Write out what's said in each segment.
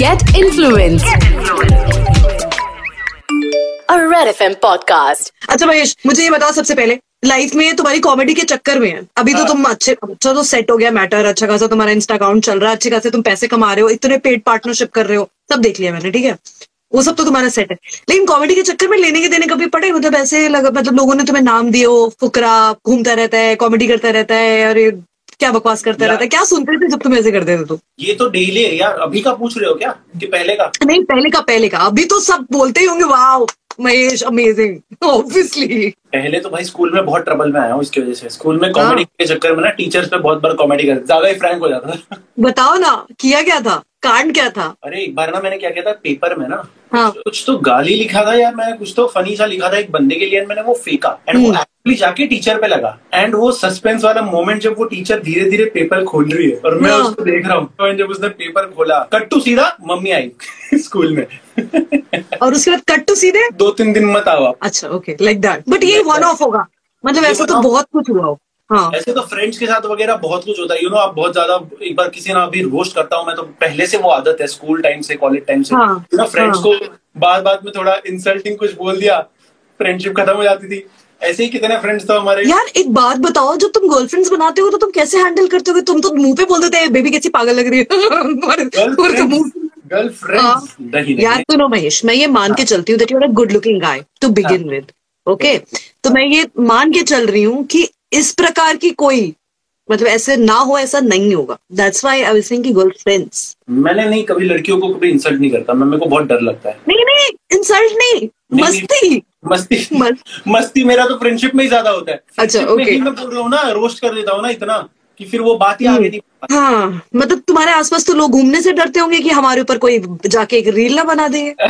Get influenced. A Red FM podcast. अच्छा महेश मुझे ये बताओ सबसे पहले लाइफ में तुम्हारी कॉमेडी के चक्कर में है? अभी तो तुम अच्छे अच्छा तो सेट हो गया मैटर अच्छा खासा तुम्हारा इंस्टा अकाउंट चल रहा है अच्छे खासे तुम पैसे कमा रहे हो इतने पेड पार्टनरशिप कर रहे हो सब देख लिया मैंने ठीक है? वो सब तो तुम्हारा सेट है। लेकिन कॉमेडी के चक्कर में लेने के देने कभी पड़े? मतलब ऐसे लगा मतलब लोगों ने तुम्हें नाम दिए हो फुकरा घूमता रहता है कॉमेडी करता रहता है और क्या बकवास करते रहते क्या सुनते थे जब तुम ऐसे करते थे तो? ये तो डेली है यार। अभी का पूछ रहे हो क्या? कि पहले का? नहीं पहले का पहले का। अभी तो सब बोलते ही होंगे वाह महेश अमेजिंग ऑब्वियसली पहले तो भाई स्कूल में बहुत ट्रबल में आया हूँ इसकी वजह से। स्कूल में हाँ। कॉमेडी के चक्कर में ना टीचर्स पे बहुत बार कॉमेडी कर ज़्यादा ही फ्रैंक हो जाता था। बताओ ना किया क्या था? कांड क्या था? अरे एक बार ना मैंने क्या किया था पेपर में ना हाँ। कुछ तो गाली लिखा था यार मैंने कुछ तो फनी सा लिखा था एक बंदे के लिए मैंने वो फेंका। एंड वो हम्म। एक्चुअली जाके टीचर पे लगा। एंड वो सस्पेंस वाला मोमेंट जब वो टीचर धीरे धीरे पेपर खोल रही है और मैं हाँ। उसको देख रहा हूँ। जब उसने पेपर खोला कट्टू सीधा मम्मी आई स्कूल में। और उसके बाद कट टू सीधे? दो तीन दिन मत आओ अच्छा ओके लाइक दैट बट ये वन ऑफ़ होगा। मतलब ऐसा तो बहुत कुछ हुआ हो। हाँ। ऐसे तो फ्रेंड्स के साथ वगैरह बहुत कुछ होता है। यू नो आप बहुत ज़्यादा एक बार किसी ने अभी रोस्ट करता हूँ मैं तो पहले से वो आदत है स्कूल टाइम से कॉलेज टाइम से। हाँ, यू नो फ्रेंड्स। को बाद बाद में थोड़ा इंसल्टिंग कुछ बोल दिया फ्रेंडशिप खत्म हो जाती थी। ऐसे ही कितने फ्रेंड्स थे हमारे। यार एक बात बताओ जब तुम गर्लफ्रेंड्स बनाते हो तो तुम कैसे हैंडल करते हो तुम तो मुँह पे बोल देते हैं बेबी कैसी पागल लग रही है? गर्लफ्रेंड्स नहीं यार सुनो महेश मैं ये मान के चलती हूँ that you are a good looking guy to begin with okay तो मैं ये मान के चल रही हूँ कि इस प्रकार की कोई मतलब ऐसे ना हो ऐसा नहीं होगा। That's why I was thinking girl friends मैंने नहीं कभी लड़कियों को कभी इंसल्ट नहीं करता मैं मेरे को बहुत डर लगता है। नहीं नहीं इंसल्ट नहीं नहीं, मस्ती। मस्ती। मस्ती मेरा तो फ्रेंडशिप में ही ज़्यादा होता है। अच्छा, में okay. मैं बोल रहा हूँ ना रोस्ट कर देता हूँ ना इतना। कि फिर वो बात ही आगे नहीं हाँ मतलब तुम्हारे आसपास तो लोग घूमने से डरते होंगे कि हमारे ऊपर कोई जाके एक रील ना बना देंगे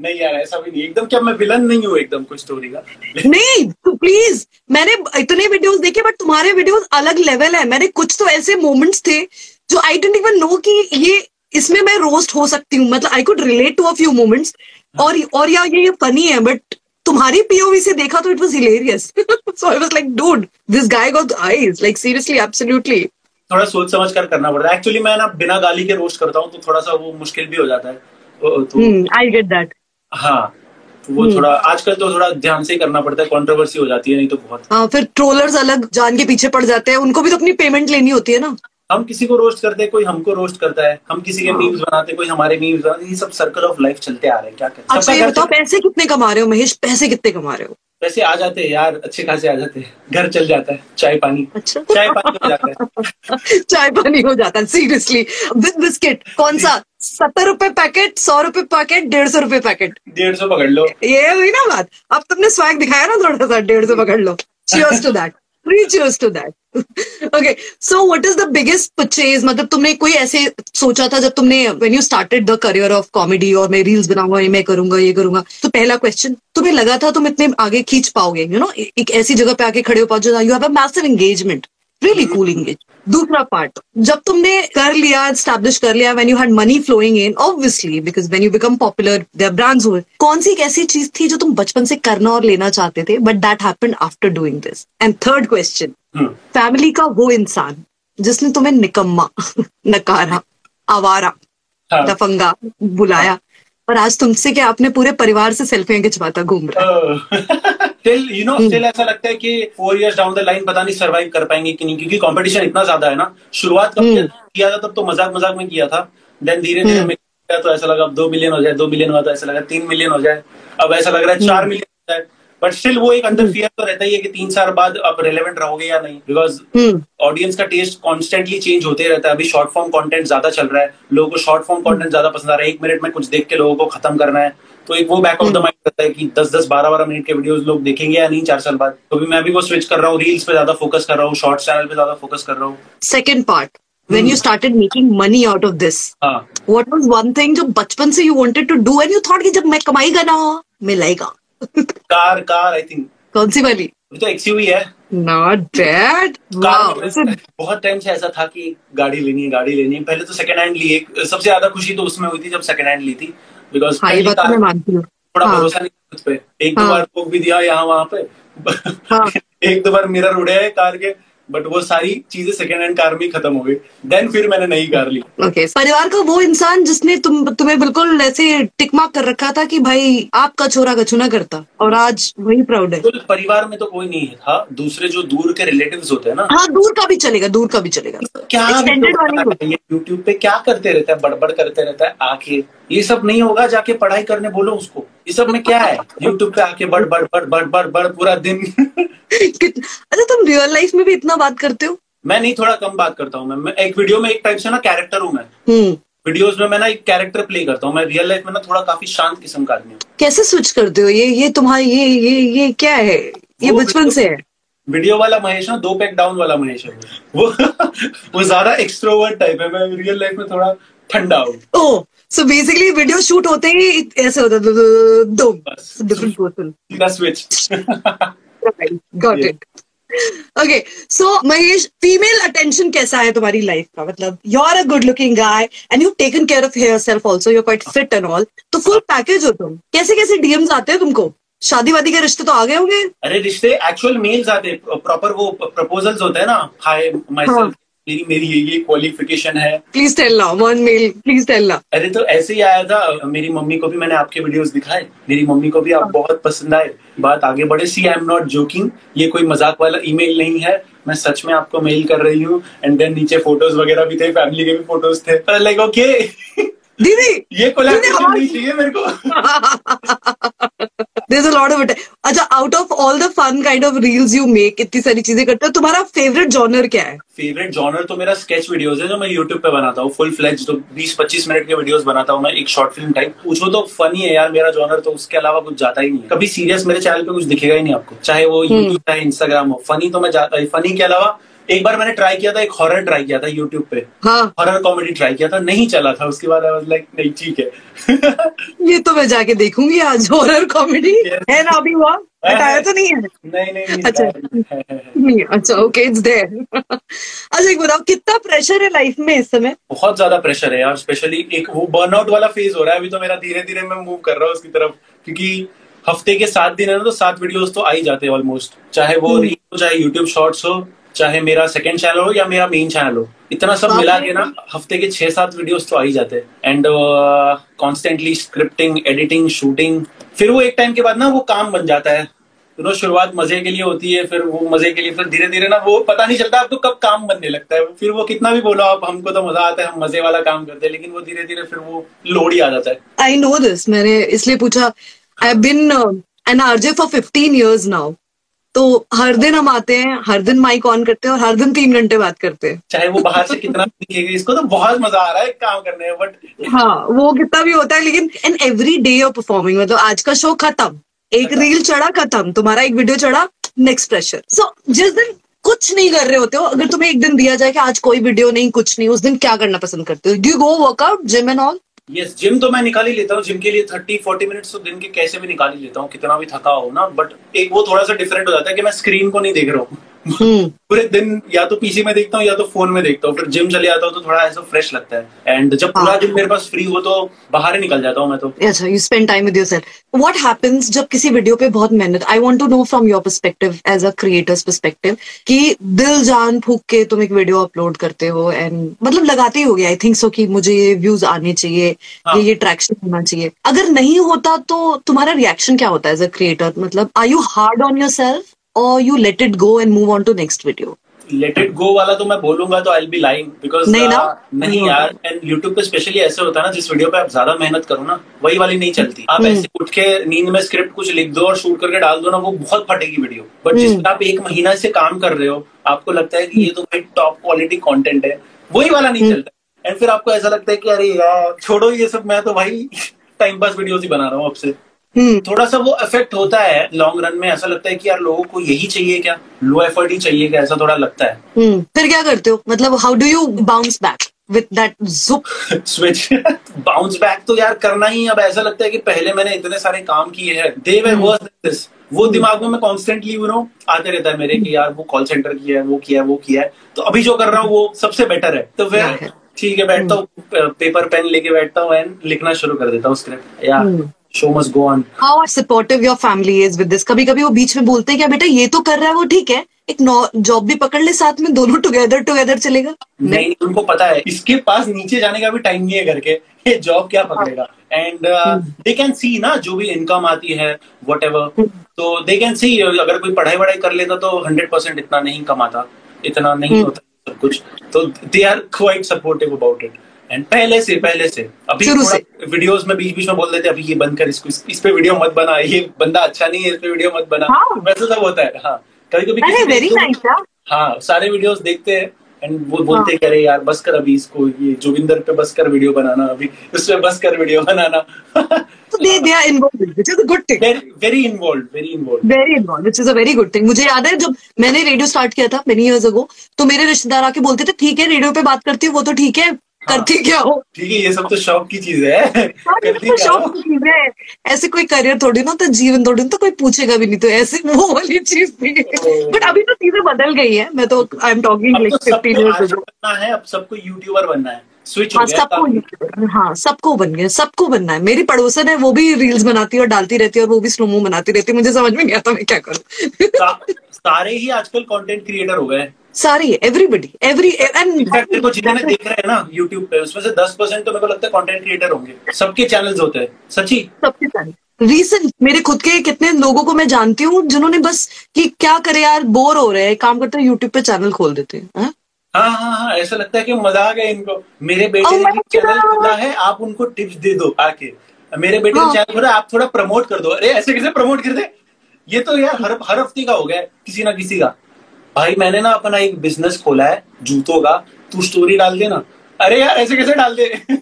नहीं यार ऐसा भी नहीं। एकदम क्या मैं विलन नहीं हूँ एकदम कोई स्टोरी का? नहीं तो प्लीज़ मैंने इतने वीडियोस देखे बट तुम्हारे वीडियोस अलग लेवल है। मैंने कुछ तो ऐसे मोमेंट्स थे जो आई डेंट इवन नो कि ये इसमें मैं रोस्ट हो सकती हूँ। मतलब I could relate to a few moments और और या ये फनी है बट तुम्हारी पीओवी से देखा तो it was hilarious so I was like dude this guy got eyes like seriously absolutely थोड़ा सोच समझ कर करना पड़ता है. एक्चुअली मैं ना बिना गाली के रोस्ट करता हूँ तो थोड़ा सा वो मुश्किल भी हो जाता है. आई गेट दैट हाँ तो वो थोड़ा आजकल तो थोड़ा ध्यान से करना पड़ता है. कंट्रोवर्सी हो जाती है नहीं तो बहुत. हाँ फिर ट्रोलर्स अलग जान के पीछे पड़ जाते हैं. उनको भी तो अपनी पेमेंट लेनी होती है ना? हम किसी को रोस्ट करते हैं कोई हमको रोस्ट करता है हम किसी के मीम्स बनाते हैं कोई हमारे मीम्स बनाते हैं ये सब सर्कल ऑफ़ लाइफ चलते आ रहे हैं क्या करें? अच्छा ये बताओ पैसे कितने कमा रहे हो महेश? पैसे कितने कमा रहे हो? पैसे आ जाते हैं यार अच्छे खासे आ जाते हैं। घर चल जाता है चाय पानी। अच्छा। चाय पानी हो जाता है। चाय पानी हो जाता है सीरियसली विद बिस्किट कौन सा? सत्तर रुपए पैकेट सौ रुपए पैकेट डेढ़ सौ रुपए पैकेट डेढ़ सौ पकड़ लो। ये हुई ना बात। अब तुमने स्वैग दिखाया ना थोड़ा सा डेढ़ सौ पकड़ लो। Cheers to that three cheers to that okay so what is the biggest purchase मतलब तुमने कोई ऐसे सोचा था जब तुमने when you started the career of comedy और मैं रील्स बनाऊँगा, ये मैं करूँगा, ये करूँगा? तो पहला क्वेश्चन तुम्हें लगा था तुम इतने आगे खींच पाओगे यू नो एक ऐसी जगह पे आके खड़े हो पाओ जो you have a massive engagement really cool engage दूसरा पार्ट जब तुमने कर लिया एस्टैब्लिश कर लिया when you had money flowing in obviously because when you become popular there brands हुए कौन सी एक ऐसी चीज़ थी जो तुम बचपन से करना और लेना चाहते थे but that happened after doing this and third question. Family का वो इंसान जिसने तुम्हें निकम्मा नकारा आवारा हाँ। दफंगा बुलाया और आज तुमसे क्या आपने पूरे परिवार से सेल्फियाँ खिंचवाता घूम रहा स्टिल यू नो स्टिल ऐसा लगता है कि four years down the line पता नहीं सरवाइव कर पाएँगे कि नहीं क्योंकि कंपटीशन इतना ज़्यादा है ना। शुरुआत कब हम्म। किया था तब तो मज़ाक मज़ाक में किया था। देन धीरे धीरे में किया तो ऐसा लगा अब दो मिलियन हो जाए दो मिलियन हुआ तो ऐसा लगा तीन मिलियन हो जाए। अब ऐसा लग रहा है चार मिलियन हो जाए। बट स्टिल वो एक अंदर फियर तो रहता ही है कि तीन साल बाद अब रेलेवेंट रहोगे या नहीं? Because hmm. ऑडियंस का टेस्ट कॉन्स्टेंटली चेंज होते रहता है। अभी शॉर्ट फॉर्म कंटेंट ज़्यादा चल रहा है। लोगों को शॉर्ट फॉर्म कॉन्टेंट ज़्यादा पसंद आ रहा है। एक मिनट में कुछ देख के लोगों को खत्म करना है। तो एक वो बैक ऑफ़ द माइंड रहता है कि दस दस बारह बारह मिनट के वीडियोस लोग देखेंगे या नहीं चार साल बाद? तो भी मैं भी वो स्विच कर रहा हूँ। रील्स पे ज़्यादा फोकस कर रहा हूँ। शॉर्ट चैनल पे ज़्यादा फोकस कर रहा हूँ। Second part when you started making money out of this हाँ। what was one thing जो बचपन से you wanted to do and you thought कि जब मैं कमाईगा ना मिलेगा कार कार आई थिंक कौन सी वाली? तो एक्सयूवी है। नॉट it बहुत टाइम से ऐसा था कि गाड़ी लेनी है गाड़ी लेनी है। पहले तो सेकंड हैंड ली। एक सबसे ज़्यादा खुशी तो उसमें हुई थी जब सेकंड हैंड ली थी। बिकॉज़ हाँ ये बात तो मैं मानती हूँ। थोड़ा हाँ। भरोसा नहीं था खुद पे। एक दो हाँ। बार रोक भी दिया यहाँ वहाँ पे। हाँ। एक दो बार मिरर उड़े कार के। बट वो सारी चीज़ें सेकेंड हैंड कार में खत्म हो गई। देन फिर मैंने नई कार ली। ओके परिवार का वो इंसान जिसने तुम तुम्हें बिल्कुल ऐसे टिक मार्क कर रखा था कि भाई आपका छोरा कछु ना करता और आज वही प्राउड है। बिल्कुल परिवार में तो कोई नहीं था दूसरे जो दूर के रिलेटिव होते हैं ना। हाँ दूर का भी चलेगा दूर का भी चलेगा। क्या यूट्यूब पे क्या करते रहता है बड़बड़ करते रहता है आके। ये सब नहीं होगा जाके पढ़ाई करने बोलो उसको। ये सब में क्या है? यूट्यूब पे आके बड़ बड़ बड़ बड़ बड़ बड़ पूरा दिन। अच्छा तुम रियल लाइफ में भी इतना बात करते हो? मैं नहीं थोड़ा कम बात करता हूँ मैं, एक वीडियो में एक टाइप से ना कैरेक्टर हूँ मैं। हम्म। वीडियोस में मैं ना एक कैरेक्टर प्ले करता हूँ। मैं रियल लाइफ में ना थोड़ा काफ़ी शांत किस्म का आदमी हूँ। कैसे स्विच करते हो? ये ये तुम्हारी ये ये ये क्या है? ये बचपन से है। वीडियो वाला महेश ना दो पैक डाउन वाला महेश है। वो वो ज़्यादा एक्सट्रोवर्ट टाइप है। मैं रियल लाइफ में थोड़ा ठंडा हूँ। सो बेसिकली वीडियो शूट होते ही ऐसे होता है, दो-। डिफरेंट पर्सन सीधा switch got it okay so Mahesh female attention कैसा है तुम्हारी लाइफ का? मतलब you are a good looking guy and you taken care of herself also you quite fit and all तो फुल पैकेज हो तुम. कैसे कैसे डीएम्स आते हैं तुमको? शादी वादी के रिश्ते तो आ गए होंगे? अरे रिश्ते एक्चुअल मेल्स आते प्रॉपर वो प्रपोजल्स होते हैं ना. हाय माई हाँ। मेरी मेरी ये ये क्वालिफिकेशन है। प्लीज़ टेल ना वन मेल प्लीज़ टेल ना। अरे तो ऐसे ही आया था मेरी मम्मी को भी मैंने आपके वीडियोस दिखाए। मेरी मम्मी को भी आप बहुत पसंद आए। बात आगे बढ़े see I am not joking ये कोई मज़ाक वाला ईमेल नहीं है। मैं सच में आपको मेल कर रही हूँ। एंड देन नीचे फ़ोटोज़ वगैरह भी थे फैमिली के भी फ़ोटोज़ थे। लाइक ओके दीदी ये कोलैबोरेशन नहीं चाहिए मेरे को? There's a lot of it. अच्छा out of all the fun kind of reels you make इतनी सारी चीज़ें करते हो तुम्हारा फेवरेट जॉनर क्या है? फेवरेट जॉनर तो मेरा स्केच वीडियोस है जो मैं यूट्यूब पे बनाता हूँ फुल फ्लेज तो 20-25 मिनट के वीडियोस बनाता हूँ मैं एक शॉर्ट फ़िल्म टाइप पूछो तो फनी है यार मेरा जॉनर तो उसके अलावा कुछ जाता ही नहीं है। कभी सीरियस मेरे चैनल पे कुछ दिखेगा ही नहीं आपको चाहे वो यूट्यूब चाहे इंस्टाग्राम हो। फनी तो मैं जाता फनी के अलावा एक बार मैंने ट्राई किया था एक हॉरर ट्राई किया था यूट्यूब पे। हाँ। हॉरर कॉमेडी ट्राई किया था नहीं चला था। उसके बाद आई वाज लाइक नहीं ठीक है। ये तो मैं जाके देखूँगी आज हॉरर कॉमेडी है ना अभी हुआ? हटाया तो नहीं है? नहीं नहीं अच्छा। नहीं अच्छा ओके इट्स देयर अच्छा एक बताओ कितना प्रेशर है लाइफ में इस समय? बहुत ज़्यादा प्रेशर है यार स्पेशली एक वो बर्नआउट वाला फ़ेज़ हो रहा है। अभी तो मेरा धीरे धीरे मैं मूव कर रहा हूँ उसकी तरफ़ क्योंकि हफ़्ते के सात दिन है ना तो सात वीडियोस तो आ ही जाते हैं ऑलमोस्ट चाहे वो रील हो चाहे यूट्यूब शॉर्ट्स हो चाहे मेरा सेकंड चैनल हो या मेरा मेन चैनल हो इतना सब मिला के ना हफ़्ते के छह सात वीडियोस तो आ ही जाते। हैं and constantly scripting editing shooting फिर वो एक टाइम के बाद ना वो काम बन जाता है। यू नो शुरुआत मज़े के लिए होती है फिर वो मज़े के लिए फिर धीरे धीरे ना वो पता नहीं चलता आपको कब काम बनने लगता है। फिर वो कितना भी बोलो आप हमको तो मज़ा आता है हम मज़े वाला काम करते हैं लेकिन वो धीरे धीरे फिर वो लोड ही आ जाता है। आई नो दिस मैंने इसलिए पूछा I been an RJ for fifteen years now तो हर दिन हम आते हैं हर दिन माइक ऑन करते हैं और हर दिन तीन घंटे बात करते हैं। चाहे वो बाहर से कितना इसको तो बहुत मज़ा आ रहा है काम करने में बट हाँ वो कितना भी होता है लेकिन in every day of performing मतलब आज का शो खत्म एक रील चढ़ा खत्म तुम्हारा एक वीडियो चढ़ा नेक्स्ट प्रेशर सो जिस दिन कुछ नहीं कर रहे होते हो अगर तुम्हें एक दिन दिया जाए कि आज कोई वीडियो नहीं कुछ नहीं उस दिन क्या करना पसंद करते हो? Do go workout gym and all yes gym तो मैं निकाल ही लेता हूँ जिम के लिए थर्टी फोर्टी मिनट तो दिन के कैसे भी निकाल ही लेता हूँ, कितना भी थका हो ना बट एक वो थोड़ा सा डिफरेंट हो जाता है कि मैं स्क्रीन को नहीं देख रहा हूँ। पूरे दिन या तो पीसी में देखता हूँ या तो फ़ोन में देखता हूँ। फिर जिम चले जाता हूँ तो थोड़ा ऐसा फ्रेश लगता है। एंड जब पूरा हाँ। दिन मेरे पास फ्री हो तो बाहर ही निकल जाता हूँ मैं तो। अच्छा you spend time with yourself what happens जब किसी वीडियो पे बहुत मेहनत I want to know from your perspective as a creator's perspective कि दिल जान फूक के तुम एक वीडियो अपलोड करते हो एंड मतलब लगाते ही होगे आई थिंक सो कि मुझे ये व्यूज़ आने चाहिए हाँ। ये ये ट्रैक्शन होना चाहिए। अगर नहीं होता तो तुम्हारा रिएक्शन क्या होता है एज अ क्रिएटर मतलब are you hard on yourself और you let it go and move on to next video let it go वाला तो मैं बोलूँगा तो आई बी लाइंग बिकॉज़ नहीं ना? नहीं नहीं यार एंड यूट्यूब पे स्पेशली ऐसे होता है ना जिस वीडियो पे आप ज़्यादा मेहनत करो ना वही वाली नहीं चलती आप हम्म। ऐसे उठ के नींद में स्क्रिप्ट कुछ लिख दो और शूट करके डाल दो ना वो बहुत फटेगी वीडियो बट हम्म। जिस आप एक महीना से काम कर रहे हो आपको लगता है कि ये तो भाई टॉप क्वालिटी कंटेंट है वही वाला नहीं हम्म। चलता एंड फिर आपको ऐसा लगता है कि अरे यार छोड़ो ये सब मैं तो भाई टाइम पास वीडियोस ही बना रहा हूँ अब से हम्म थोड़ा सा वो इफ़ेक्ट होता है लॉन्ग रन में ऐसा लगता है कि यार लोगों को यही चाहिए क्या? लो एफर्ट ही चाहिए क्या? ऐसा थोड़ा लगता है। हम्म। फिर क्या करते हो? मतलब how do you bounce back with that जुप switch bounce back तो यार करना ही अब ऐसा लगता है कि पहले मैंने इतने सारे काम किए हैं। दे वे वर्स दिस वो दिमाग में मैं कॉन्स्टेंटली यू नो आते रहता है मेरे कि यार वो कॉल सेंटर किया है वो किया है वो किया है। तो अभी जो कर रहा हूँ वो सबसे बेटर है। तो. फिर ठीक है बैठता हूँ पेपर पेन लेके बैठता हूँ एंड लिखना शुरू कर देता हूँ स्क्रिप्ट यार show must go on how supportive your family is with this कभी कभी वो बीच में बोलते हैं क्या बेटा ये तो कर रहा है वो ठीक है। एक जॉब भी पकड़ ले साथ में दोनों टुगेदर टुगेदर चलेगा। नहीं उनको पता है। इसके पास नीचे जाने का भी टाइम नहीं है करके ये जॉब क्या पकड़ेगा? एंड दे कैन सी ना जो भी इनकम आती है वट हम्म। तो दे कैन सी अगर कोई पढ़ाई वढ़ाई कर लेता तो हंड्रेड परसेंट इतना नहीं कमाता। इतना नहीं हम्म। होता सब कुछ। तो they are quite supportive about it and पहले से पहले से। अभी थोड़ा वीडियोस में बीच बीच में बोल देते अभी ये बंद कर इसको इस, इस पे वीडियो मत बना ये बंदा अच्छा नहीं है इस पे वीडियो मत बना। हाँ। वैसे सब होता है हाँ। कभी कभी वेरी नाइस हाँ। सारे वीडियोस देखते हैं एंड वो बोलते हाँ। हैं यार बस कर अभी इसको ये जोगिंदर पे बस कर वीडियो बनाना अभी उस पे बस कर video banana. Very very involve very involve which is a very good thing मुझे याद है जब मैंने रेडियो स्टार्ट किया था मेनी इयर्स अगो तो मेरे रिश्तेदार आके बोलते थे ठीक है रेडियो पे बात करती हूँ वो तो ठीक है। करती क्या हो? ठीक है ये सब तो शौक की चीज़ है। हाँ, करती तो क्या शौक की चीज़ है। ऐसे कोई करियर थोड़ी ना तो जीवन थोड़ी ना तो कोई पूछेगा भी नहीं तो ऐसे वो वाली चीज़ थी बट अभी तो चीज़ें बदल गई है। मैं तो I am talking like fifteen years बनना है अब सबको यूट्यूबर बनना है। स्विच हाँ सबको हाँ सबको बन गया सबको बनना है। मेरी पड़ोसन है वो भी रील्स बनाती है और डालती रहती है और वो भी स्लोमो बनाती रहती है। मुझे समझ में नहीं आता मैं क्या करूँ। सारे ही आजकल कंटेंट क्रिएटर हो गए। सारी एवरीबडी एवरी एंड जितने देख रहे हैं ना यूट्यूब पे उसमें से दस परसेंट तो मेरे को लगता है कंटेंट क्रिएटर होंगे। सबके चैनल्स होते हैं। सच्ची? सबके सारे रीसेंट मेरे खुद के कितने लोगों को मैं जानती हूँ जिन्होंने बस कि क्या करे यार बोर हो रहे हैं काम करते हैं यूट्यूब पे चैनल खोल देते हैं हाँ? हाँ हाँ हाँ ऐसा लगता है कि मज़ा आ गया इनको। मेरे बेटे Oh ने चैनल खोला है आप उनको टिप्स दे दो आके। मेरे बेटे ने हाँ। चैनल खोला आप थोड़ा प्रमोट कर दो। अरे ऐसे कैसे प्रमोट कर दे? ये तो यार हर हर हफ़्ते का हो गया है, किसी ना किसी का। भाई मैंने ना अपना एक बिज़नेस खोला है जूतों का। तू स्टोरी डाल दे ना अरे यार ऐसे कैसे डाल दे?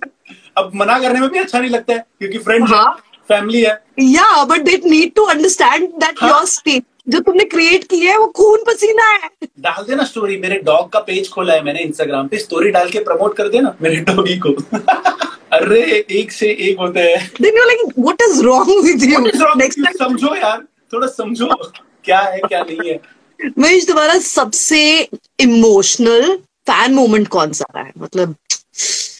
अब मना करने में भी अच्छा नहीं लगता है क्योंकि फ्रेंड हाँ। फैमिली है। या but they need to understand that. Your state जो तुमने क्रिएट किया है वो खून पसीना है। डाल देना स्टोरी मेरे डॉग का पेज खोला है मैंने इंस्टाग्राम पे। स्टोरी डाल के प्रमोट कर देना मेरे डॉगी को। अरे एक से एक होते हैं। Then you like what is wrong with you समझो यार थोड़ा समझो। क्या है क्या नहीं है? महेश तुम्हारा सबसे इमोशनल फ़ैन मोमेंट कौन सा रहा है? मतलब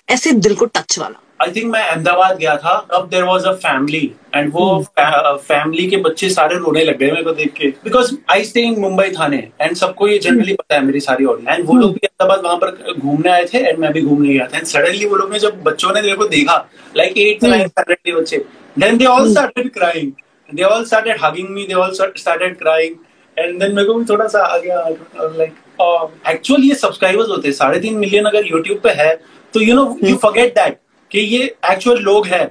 ऐसे दिल को टच वाला। आई थिंक मैं अहमदाबाद गया था अब there was a family and वो फैमिली के बच्चे सारे रोने लग गए मेरे को देख के। Because I stay in Mumbai Thane and सबको ये जनरली पता है मेरी सारी ऑडियंस एंड वो लोग भी अहमदाबाद वहाँ पर घूमने आए थे एंड मैं भी घूमने गया था। एंड सडनली वो लोग ने जब बच्चों ने मेरे को देखा लाइक एट स्टैंडर्ड बच्चे। Then they all started crying they all started hugging me they all started crying and then मेरे को भी थोड़ा सा आ गया लाइक एक्चुअल ये सब्सक्राइबर्स होते हैं साढ़े तीन मिलियन अगर यूट्यूब पे है तो you know you forget that कि ये एक्चुअल लोग हैं।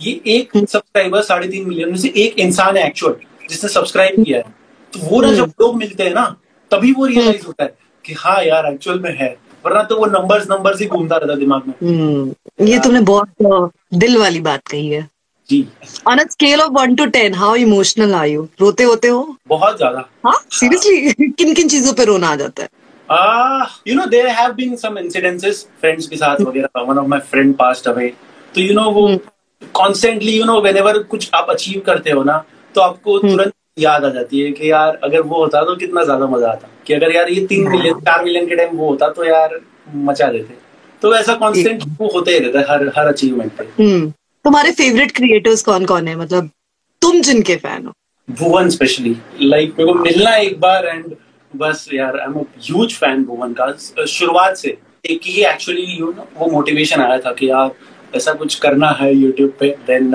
ये एक सब्सक्राइबर साढ़े तीन मिलियन में से एक इंसान है एक्चुअल जिसने सब्सक्राइब किया है। तो वो ना जब लोग मिलते हैं ना तभी वो रियलाइज़ होता है कि हाँ यार एक्चुअल में है। वरना तो वो नंबर्स नंबर्स ही घूमता रहता दिमाग में। हम्म, ये तुमने बहुत दिल वाली बात कही है। On a scale of one to ten how emotional are you रोते होते हो? बहुत ज़्यादा। हाँ सीरियसली किन किन चीज़ों पे रोना आ जाता है? Uh, you know, there have been some incidences, friends के साथ वगैरह. One of my friend passed away. तो you know वो constantly you know whenever कुछ आप अचीव करते हो ना तो आपको तुरंत याद आ जाती है कि यार अगर वो होता तो कितना ज़्यादा मज़ा आता। कि अगर यार ये तीन मिलियन चार मिलियन के टाइम वो होता तो यार मचा देते। तो ऐसा कांस्टेंट वो होते ही रहता है हर हर अचीवमेंट पे। हम्म। तुम्हारे फेवरेट क्रिएटर्स कौन कौन है? मतलब तुम जिनके फ़ैन हो? भुवन स्पेशली लाइक मेरे को मिलना एक बार एंड बस यार I am huge fan Bhuvan का। शुरुआत से एक ही एक्चुअली यू नो वो मोटिवेशन आया था कि यार ऐसा कुछ करना है यूट्यूब पे। Then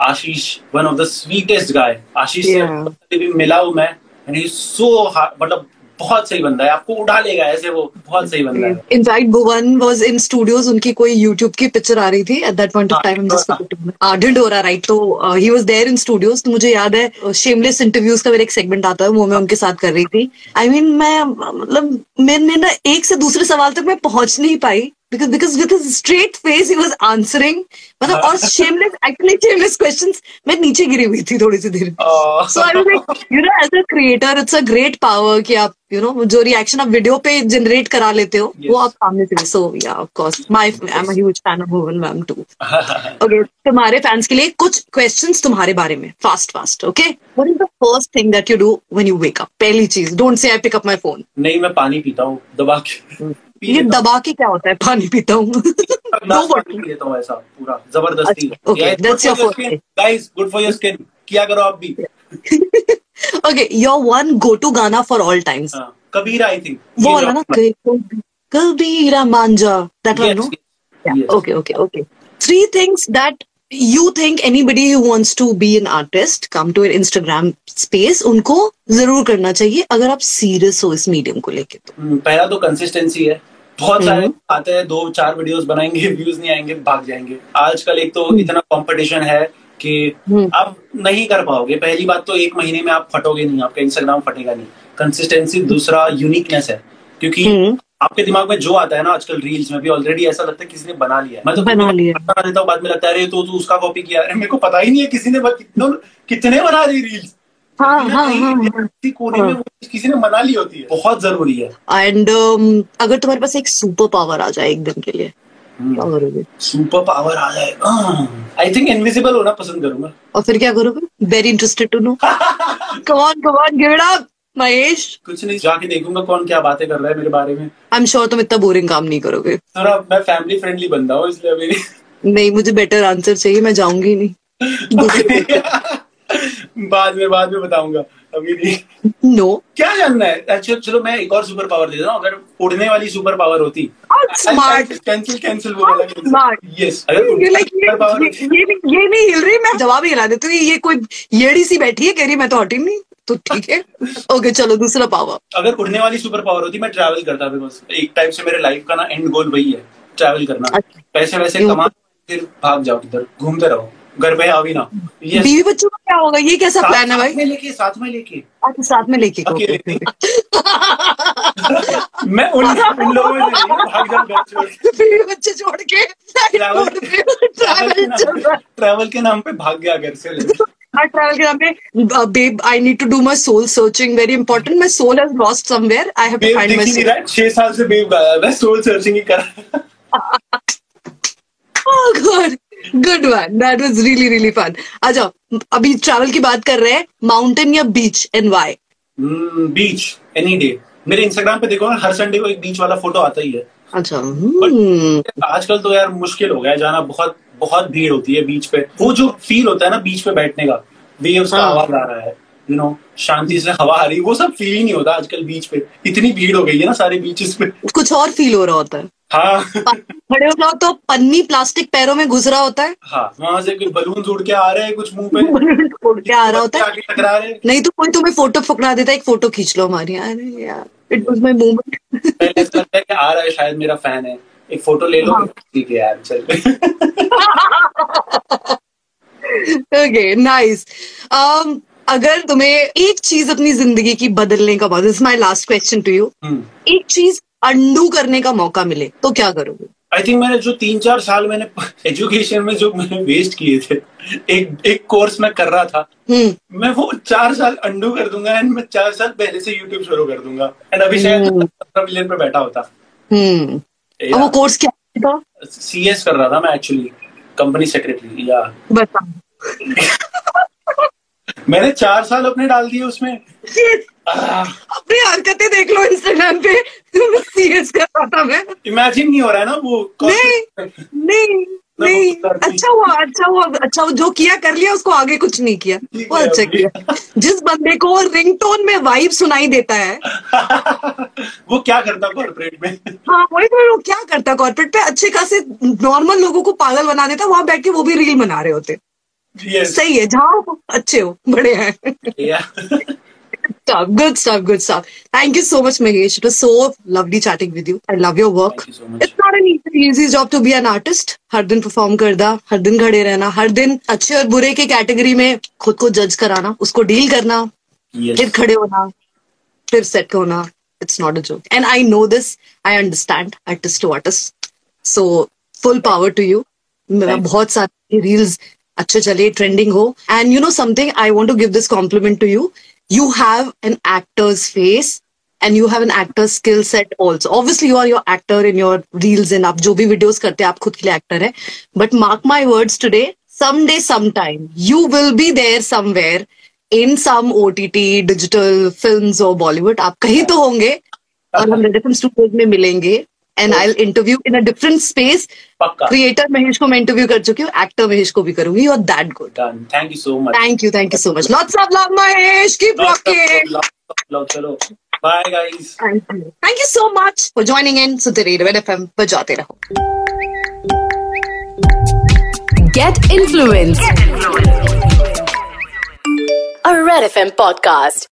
Ashish one of the sweetest guy Ashish से भी मिला हूँ मैं। एंड ही सो मतलब बहुत सही बंदा है आपको उठा लेगा ऐसे वो बहुत सही बंदा है। In fact Bhuvan was in studios उनकी कोई यूट्यूब की पिक्चर आ रही थी at that point of time ardent हो रहा राइट तो he was there in studios तो मुझे याद है शेमलेस इंटरव्यूज़ का मेरा एक सेगमेंट आता है वो मैं उनके साथ कर रही थी. आई I मीन mean, मैं मतलब मैंने ना एक से दूसरे सवाल तक मैं पहुँच नहीं पाई because because with his straight face he was answering मतलब और shameless actually shameless questions मैं नीचे गिरी हुई थी थोड़ी सी देर Uh, so I was like, you know, as a creator, it's a great power कि आप, you know, जो reaction आप वीडियो पे generate करा लेते हो, Yes. वो आप सामने से so yeah, of course, my yes. I'm a huge fan of Bhuvan ma'am too. Okay, तुम्हारे fans के लिए कुछ questions तुम्हारे बारे में, fast fast, okay? What is the first thing that you do when you wake up? पहली चीज़, don't say I pick up my phone. नहीं मैं पानी पीता हूँ दबा के ये दबा के क्या होता है? पानी पीता हूँ. पानी पी लेता हूँ ऐसा पूरा ज़बरदस्ती. Guys good for your skin किया करो आप भी okay your one go to गाना फॉर ऑल टाइम्स हाँ, कबीरा आई थिंक वो वाला ना Kabira Manjha that one no okay okay okay. Three things that you think anybody who wants to be an artist come to an instagram space उनको ज़रूर करना चाहिए अगर आप सीरियस हो इस मीडियम को लेके तो। हम्म, पहला तो कंसिस्टेंसी है। बहुत सारे हम्म। आते हैं दो चार वीडियोस बनाएँगे व्यूज़ नहीं आएँगे भाग जाएँगे आजकल एक तो इतना कंपटीशन है कि हम्म। आप नहीं कर पाओगे पहली बात तो एक महीने में आप फटोगे नहीं आपका इंस्टाग्राम फटेगा नहीं कंसिस्टेंसी दूसरा यूनिकनेस है क्योंकि हम्म। आपके दिमाग में जो आता है ना आजकल रील्स में भी ऑलरेडी ऐसा लगता है किसी ने बना लिया है मैं तो बना लिया। बना देता हूँ बाद में लगता है अरे तो तू उसका कॉपी किया अरे मेरे को पता ही नहीं है किसी ने कितनों कितने बना रही रील्स हाँ हाँ हाँ किसी कोने में किसी ने बना ली होती है बहुत ज़रूरी है। एंड अगर तुम्हारे पास एक सुपर पावर आ जाए एक दिन के लिए क्या करोगे? सुपर पावर आ जाए आई थिंक इनविजिबल होना पसंद करूँगा। और फिर क्या करोगे? Very interested to know come on come on give it up Mahesh कुछ नहीं जाके देखूँगा कौन क्या बातें कर रहा है मेरे बारे में। आई एम श्योर तुम इतना बोरिंग काम नहीं करोगे। थोड़ा मैं फैमिली फ्रेंडली बंदा हूँ इसलिए अभी नहीं मुझे बेटर आंसर चाहिए मैं जाऊँगी नहीं। बाद में बाद में बताऊँगा। अभी नहीं नो no. क्या जानना है? अच्छा चलो मैं एक और सुपर पावर दे देता हूँ। अगर उड़ने वाली सुपर पावर होती। कैंसिल कैंसिल वो यस अगर ये सुपर पावर ये नहीं हिल रही मैं जवाब ही हिला देती हूँ। ये कोई येड़ी सी बैठी है कह रही मैं तो हटी नहीं तो ठीक है। ओके चलो दूसरा पावर अगर उड़ने वाली सुपर पावर होती मैं ट्रैवल करता बिकॉज़ एक टाइप से मेरे लाइफ का ना एंड गोल वही है ट्रैवल करना। अच्छा। पैसे वैसे कमा फिर भाग जाओ किधर घूमते रहो। घर पे ना। बीवी बच्चों का क्या होगा? ये कैसा प्लान है भाई? लेके साथ में लेके। अच्छा साथ में लेके। मैं उन उन लोगों में। बीवी बच्चे छोड़ के। ट्रैवल है। के नाम पे भाग गया घर से। हाँ ट्रैवल के नाम पे। Babe I need to do my soul searching very important my soul has lost somewhere I have to find दिख माई ही? है, साल से बेब गाया मैं सोल सर्चिंग ही कर good one. That was really really fun. अच्छा अभी ट्रैवल की बात कर रहे हैं माउंटेन या beach and why beach any day मेरे इंस्टाग्राम पे देखो ना हर संडे को एक बीच वाला फ़ोटो आता ही है। अच्छा हम्म, आजकल तो यार मुश्किल हो गया है जाना बहुत बहुत भीड़ होती है बीच पे। वो जो फील होता है ना बीच पे बैठने का वेव्स का हाँ। आवाज़ आ रहा है यू नो शांति से हवा आ रही वो सब फील ही नहीं होता आजकल बीच पे। इतनी भीड़ हो गई है ना सारे बीचेस पे। कुछ और फील हो रहा होता है। हाँ। खड़े हो जाओ तो पन्नी प्लास्टिक पैरों में घुस रहा होता है। हाँ वहाँ से कोई बलून उड़ के आ रहे हैं कुछ मुँह पे। उड़ के आ रहा होता है। टकरा रहे नहीं तो कोई तुम्हें फ़ोटो पकड़ा देता है एक फ़ोटो खींच लो हमारी। अरे यार इट वाज माय मोमेंट आ रहा है शायद मेरा फ़ैन है। एक फ़ोटो ले लो। हाँ। ठीक है यार चल। ओके नाइस um अगर तुम्हें एक चीज़ अपनी ज़िंदगी की बदलने का this my last question to you एक चीज़ अंडू करने का मौका मिले तो क्या करोगे? आई थिंक मैंने जो तीन चार साल मैंने एजुकेशन में जो मैंने वेस्ट किए थे एक एक कोर्स मैं कर रहा था हम्म। मैं वो चार साल अंडू कर दूँगा एंड मैं चार साल पहले से यूट्यूब शुरू कर दूँगा। एंड अभी शायद हम्म। पंद्रह मिलियन पे बैठा होता। हम्म। और वो कोर्स क्या था? सी एस कर रहा था मैं एक्चुअली कंपनी सेक्रेटरी या मैंने चार साल अपने डाल दिए उसमें। अपनी हरकतें देख लो इंस्टाग्राम पे। सीरियस कर रहा था मैं। इमेजिन नहीं हो रहा है ना वो नहीं नहीं नहीं। अच्छा हुआ अच्छा हुआ अच्छा हुआ। जो किया कर लिया उसको आगे कुछ नहीं किया। वो अच्छा किया। जिस बंदे को रिंगटोन में वाइब सुनाई देता है। वो क्या करता कॉर्पोरेट में? हाँ वही तो वो क्या करता कॉर्पोरेट पे? अच्छे खासे नॉर्मल लोगों को पागल बना देता वहाँ बैठ के वो भी रील बना रहे होते। यस सही है जाओ अच्छे हो बड़े हैं stuff. Good stuff. Good stuff. Thank you so much, Mahesh. It was so lovely chatting with you. I love your work. Thank you so much. It's not an easy, easy job to be an artist. हर दिन perform करना हर दिन खड़े रहना हर दिन अच्छे और बुरे के कैटेगरी में खुद को जज कराना उसको डील करना फिर यस खड़े होना फिर सेट होना it's not a joke and I know this I understand artist to artist so full power to you. बहुत सारे रील्स अच्छे चले ट्रेंडिंग हो. And you know something I want to give this compliment to you you have an actor's face and you have an actor's skill set also obviously you are your actor in your reels in आप जो भी videos करते हैं आप खुद के लिए actor है. But mark my words today some day sometime you will be there somewhere in some O T digital film और बॉलीवुड आप कहीं तो होंगे और हम रेडिफिन स्टूडियोज में मिलेंगे. And I interview in a different space creator Mahesh को मैं इंटरव्यू कर चुकी हूँ एक्टर महेश को भी करूँगी और that good thank you so much thank you thank you so much lots of love Mahesh keep rocking चलो bye guys Thank you. Thank you so much for joining in. So the Radio FM बजाते रहो. Get influence. A Red FM podcast.